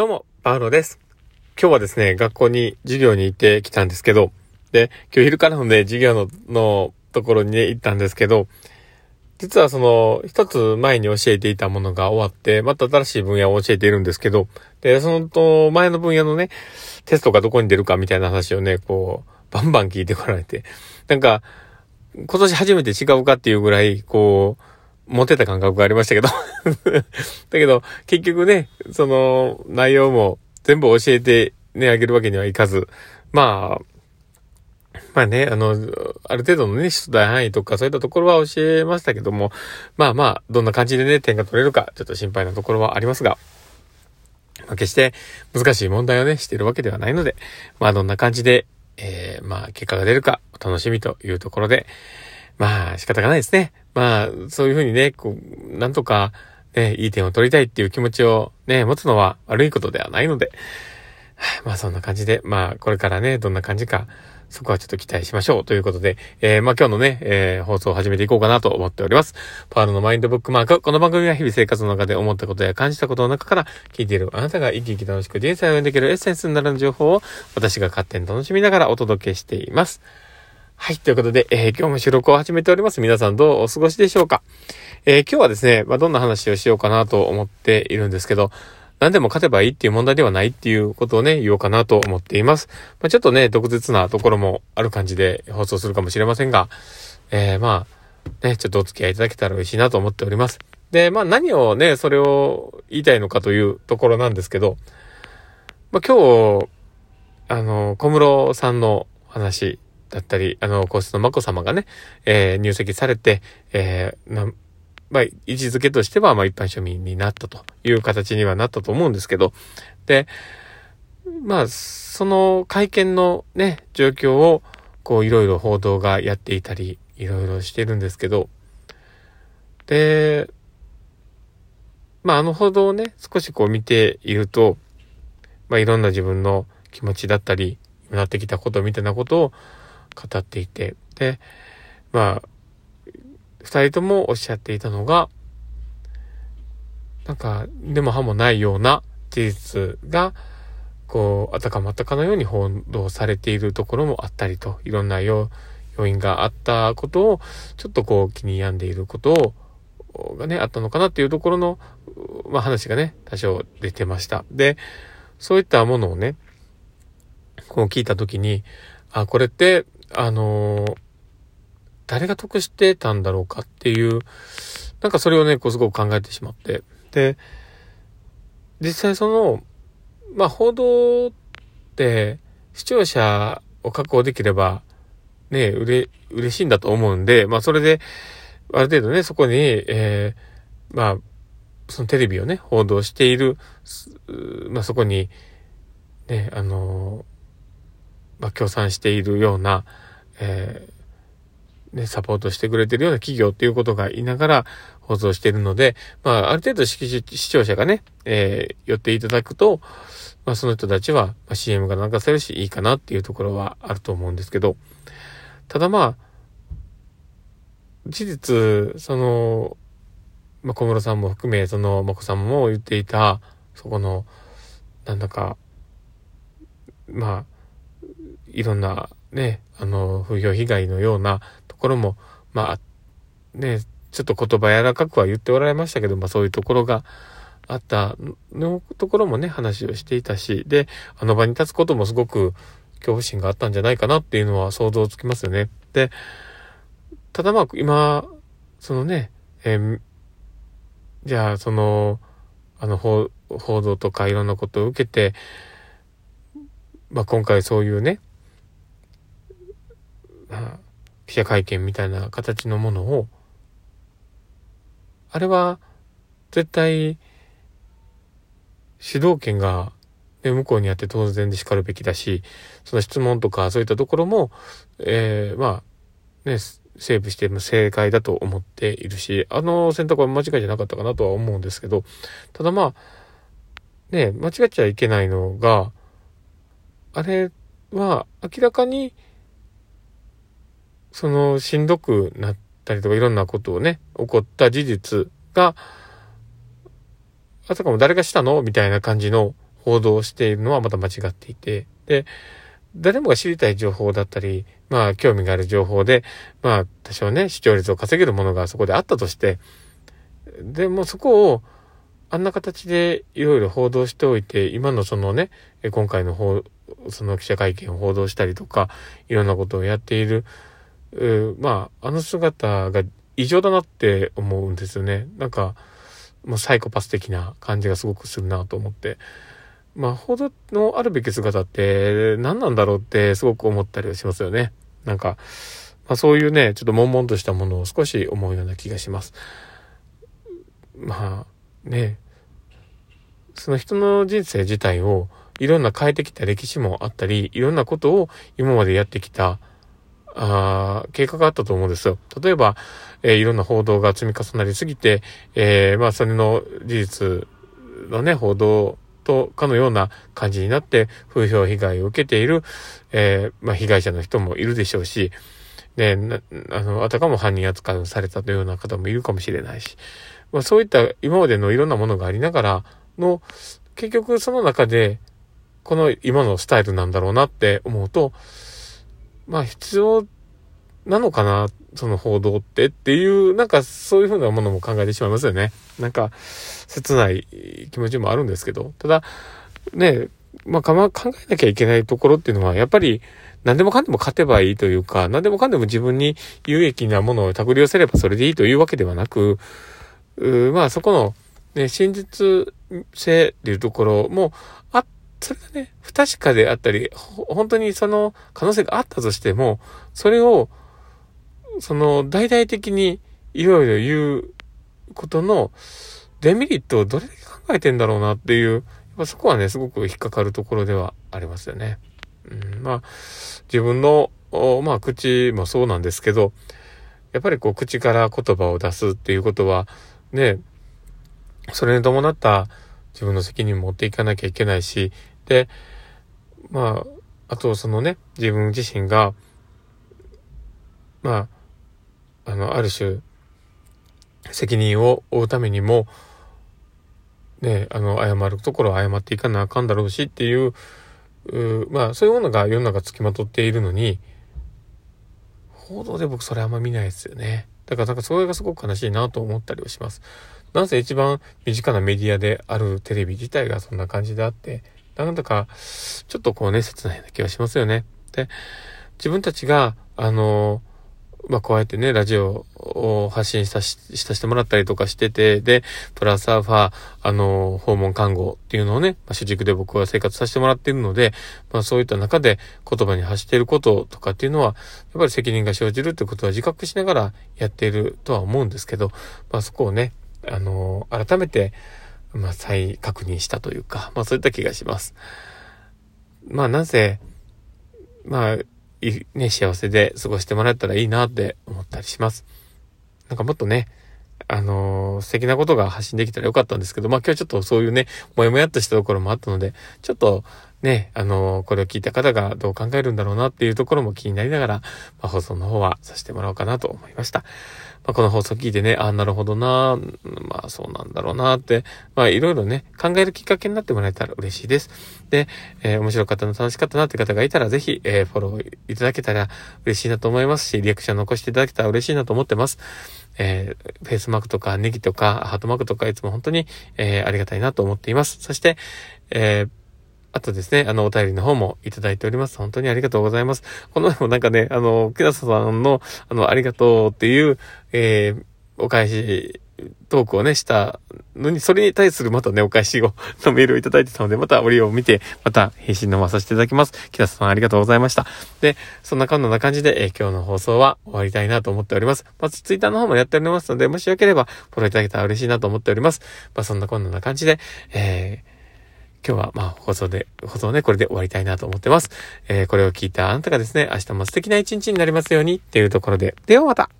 どうも、パウロです。今日はですね、学校に授業に行ってきたんですけど、で、今日昼からのね、授業の、のところにね、行ったんですけど、実はその、一つ前に教えていたものが終わって、また新しい分野を教えているんですけど、で、そのと、前の分野のね、テストがどこに出るかみたいな話をね、こう、バンバン聞いてこられて、なんか、今年初めて違うかっていうぐらい、こう、持ってた感覚がありましたけど。だけど、結局ね、その内容も全部教えてね、あげるわけにはいかず、まあ、まあね、あの、ある程度のね、出題範囲とかそういったところは教えましたけども、まあまあ、どんな感じでね、点が取れるか、ちょっと心配なところはありますが、まあ、決して難しい問題をね、しているわけではないので、まあどんな感じで、えー、まあ結果が出るかお楽しみというところで、まあ仕方がないですね。まあそういうふうにね、こう、なんとか、ね、いい点を取りたいっていう気持ちをね、持つのは悪いことではないので、まあそんな感じで、まあこれからね、どんな感じか、そこはちょっと期待しましょうということで、えー、まあ今日のね、えー、放送を始めていこうかなと思っております。パールのマインドブックマーク。この番組は日々生活の中で思ったことや感じたことの中から聞いているあなたが生き生き楽しく人生をできるエッセンスになる情報を私が勝手に楽しみながらお届けしています。はい。ということで、えー、今日も収録を始めております。皆さんどうお過ごしでしょうか？えー、今日はですね、まあ、どんな話をしようかなと思っているんですけど、何でも勝てばいいっていう問題ではないっていうことをね、言おうかなと思っています。まあ、ちょっとね、毒舌なところもある感じで放送するかもしれませんが、えー、まあ、ね、ちょっとお付き合いいただけたら嬉しいなと思っております。で、まあ何をね、それを言いたいのかというところなんですけど、まあ今日、あの、小室さんの話だったり、あの、皇室の眞子さまがね、えー、入籍されて、えー、な、まあ、位置づけとしては、まあ、一般庶民になったという形にはなったと思うんですけど、で、まあ、その会見のね、状況を、こう、いろいろ報道がやっていたり、いろいろしてるんですけど、で、まあ、あの報道をね、少しこう見ていると、まあ、いろんな自分の気持ちだったり、なってきたことみたいなことを、語っていて、で、まあ、二人ともおっしゃっていたのが、なんか、でも歯もないような事実が、こう、あたかまたかのように報道されているところもあったりと、いろんな要因があったことを、ちょっとこう気に病んでいることを、がね、あったのかなっていうところの、まあ話がね、多少出てました。で、そういったものをね、こう聞いたときに、あ、これって、あの、誰が得してたんだろうかっていう、なんかそれをね、こうすごく考えてしまって。で、実際その、まあ報道って視聴者を確保できれば、ね、うれ、嬉しいんだと思うんで、まあそれで、ある程度ね、そこに、えー、まあ、そのテレビをね、報道している、まあそこに、ね、あのあ、協賛しているような、えー、ね、サポートしてくれてるような企業っていうことが言いながら放送しているので、まあ、ある程度視聴者がね、えー、寄っていただくと、まあ、その人たちは、CM が流せるしいいかなっていうところはあると思うんですけど、ただまあ、事実、その、まあ、小室さんも含め、その、まこさんも言っていた、そこの、なんだか、まあ、いろんなね、あの、風評被害のようなところも、まあ、ね、ちょっと言葉柔らかくは言っておられましたけど、まあそういうところがあったのところもね、話をしていたし、で、あの場に立つこともすごく恐怖心があったんじゃないかなっていうのは想像つきますよね。で、ただまあ今、そのね、えー、じゃあその、あの報道とかいろんなことを受けて、まあ今回そういうね、記者会見みたいな形のものを、あれは絶対主導権が、ね、向こうにあって当然で叱るべきだし、その質問とかそういったところも、えー、まあ、ね、セーブしても正解だと思っているし、あの選択は間違いじゃなかったかなとは思うんですけど、ただまあ、ね、間違っちゃいけないのが、あれは明らかにそのしんどくなったりとかいろんなことをね、起こった事実が、あたかも誰がしたのみたいな感じの報道をしているのはまた間違っていて、で、誰もが知りたい情報だったり、まあ興味がある情報で、まあ多少ね、視聴率を稼げるものがそこであったとして、でもそこをあんな形でいろいろ報道しておいて、今のそのね、今回の方、その記者会見を報道したりとか、いろんなことをやっている、まあ、あの姿が異常だなって思うんですよね。なんか、もうサイコパス的な感じがすごくするなと思って。まあ、報道のあるべき姿って何なんだろうってすごく思ったりはしますよね。なんか、まあ、そういうね、ちょっと悶々としたものを少し思うような気がします。まあ、ね、その人の人生自体をいろんな変えてきた歴史もあったり、いろんなことを今までやってきた、あ経過があったと思うんですよ。例えば、えー、いろんな報道が積み重なりすぎて、えー、まあ、それの事実のね、報道とかのような感じになって、風評被害を受けている、えー、まあ、被害者の人もいるでしょうし、ね、あの、あたかも犯人扱いをされたというような方もいるかもしれないし、まあ、そういった今までのいろんなものがありながらの、結局その中で、この今のスタイルなんだろうなって思うと、まあ必要なのかな、その報道ってっていう、なんかそういうふうなものも考えてしまいますよね。なんか、切ない気持ちもあるんですけど、ただ、ね、まあ考えなきゃいけないところっていうのは、やっぱり何でもかんでも勝てばいいというか、何でもかんでも自分に有益なものを手繰り寄せればそれでいいというわけではなく、うまあそこの、ね、真実性っていうところも、あっ、それがね、不確かであったり、本当にその可能性があったとしても、それを、その大々的にいろいろ言うことのデメリットをどれだけ考えてんだろうなっていう、やっぱそこはね、すごく引っかかるところではありますよね。うん、まあ、自分の、まあ、口もそうなんですけど、やっぱりこう、口から言葉を出すっていうことは、ね、それに伴った自分の責任持っていかなきゃいけないし、で、まあ、あとそのね、自分自身が、まあ、あの、ある種、責任を負うためにも、ね、あの、謝るところは謝っていかなあかんだろうしっていう、うまあ、そういうものが世の中付きまとっているのに、報道で僕それあんま見ないですよね。だからなんかそれがすごく悲しいなと思ったりはします。なぜ一番身近なメディアであるテレビ自体がそんな感じであって、なんだか、ちょっとこうね、切ないような気がしますよね。で、自分たちが、あの、まあ、こうやってね、ラジオを発信さし、させてもらったりとかしてて、で、プラスアルファ、あの、訪問看護っていうのをね、まあ、主軸で僕は生活させてもらっているので、まあ、そういった中で言葉に発していることとかっていうのは、やっぱり責任が生じるってことは自覚しながらやっているとは思うんですけど、まあ、そこをね、あの、改めて、まあ、再確認したというか、まあ、そういった気がします。まあ、なぜ、まあ、ね、幸せで過ごしてもらえたらいいなって思ったりします。なんかもっとね、あのー、素敵なことが発信できたらよかったんですけど、まあ今日ちょっとそういうね、もやもやっとしたところもあったので、ちょっとね、あのー、これを聞いた方がどう考えるんだろうなっていうところも気になりながら、まあ、放送の方はさせてもらおうかなと思いました。まあ、この放送聞いてね、ああ、なるほどな、まあそうなんだろうなって、まあいろいろね、考えるきっかけになってもらえたら嬉しいです。で、えー、面白かったな、楽しかったなって方がいたら、ぜひ、えー、フォローいただけたら嬉しいなと思いますし、リアクション残していただけたら嬉しいなと思ってます。えー、フェイスマークとかネギとかハートマークとかいつも本当に、えー、ありがたいなと思っています。そして、えー、あとですね、あの、お便りの方もいただいております。本当にありがとうございます。この前もなんかね、あの、木田さんの、あの、ありがとうっていう、えー、お返し、トークをね、したのに、それに対するまたね、お返しを、のメールをいただいてたので、また折を見て、また返信のまさせていただきます。木田さんありがとうございました。で、そんなこんな感じで、えー、今日の放送は終わりたいなと思っております。まず、ツイッターの方もやっておりますので、もしよければ、フォローいただけたら嬉しいなと思っております。まあ、そんなこんな感じで、えー、今日はまあ放送で、放送ね、これで終わりたいなと思ってます。えー、これを聞いたあなたがですね、明日も素敵な一日になりますようにっていうところで、ではまた